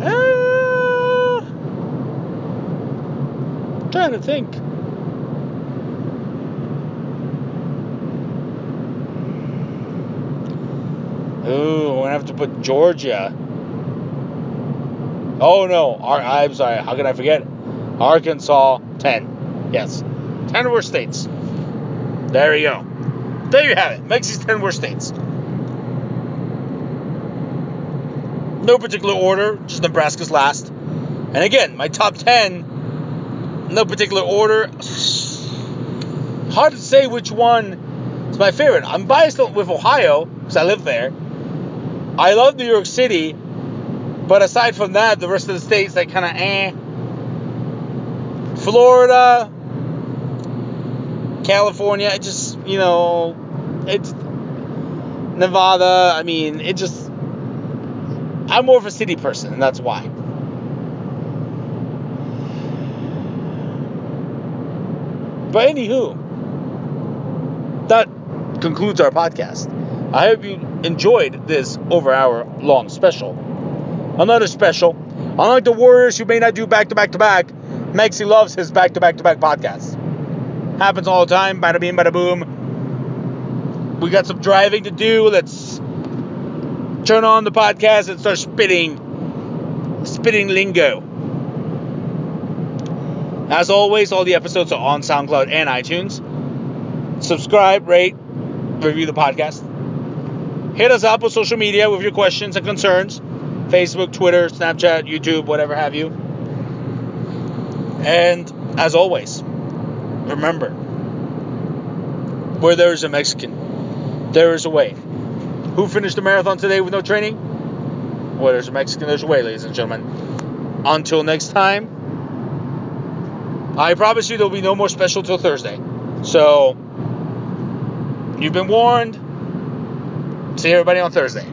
Uh, think. Ooh, I'm gonna have to put Georgia. Oh no, Ar- I'm sorry. How can I forget? Arkansas, 10. Yes. 10 worst states. There you go. There you have it. Mexi's 10 worst states. No particular order, just Nebraska's last. And again, my top 10, no particular order. Hard to say which one is my favorite. I'm biased with Ohio because I live there. I love New York City, but aside from that, the rest of the states, they kind of eh. Florida, California, it just, you know, it's Nevada. I mean, it just, I'm more of a city person, and that's why. But anywho, that concludes our podcast. I hope you enjoyed this over hour long special. Another special. Unlike the Warriors who may not do back to back to back, Mexi loves his back to back to back podcasts. Happens all the time. Bada bing, bada boom. We got some driving to do. Let's turn on the podcast and start spitting, spitting lingo. As always, all the episodes are on SoundCloud and iTunes. Subscribe, rate, review the podcast. Hit us up on social media with your questions and concerns Facebook, Twitter, Snapchat, YouTube, whatever have you. And as always, remember where there is a Mexican, there is a way. Who finished the marathon today with no training? Where there's a Mexican, there's a way, ladies and gentlemen. Until next time, I promise you there'll be no more special till Thursday. So, you've been warned. See everybody on Thursday.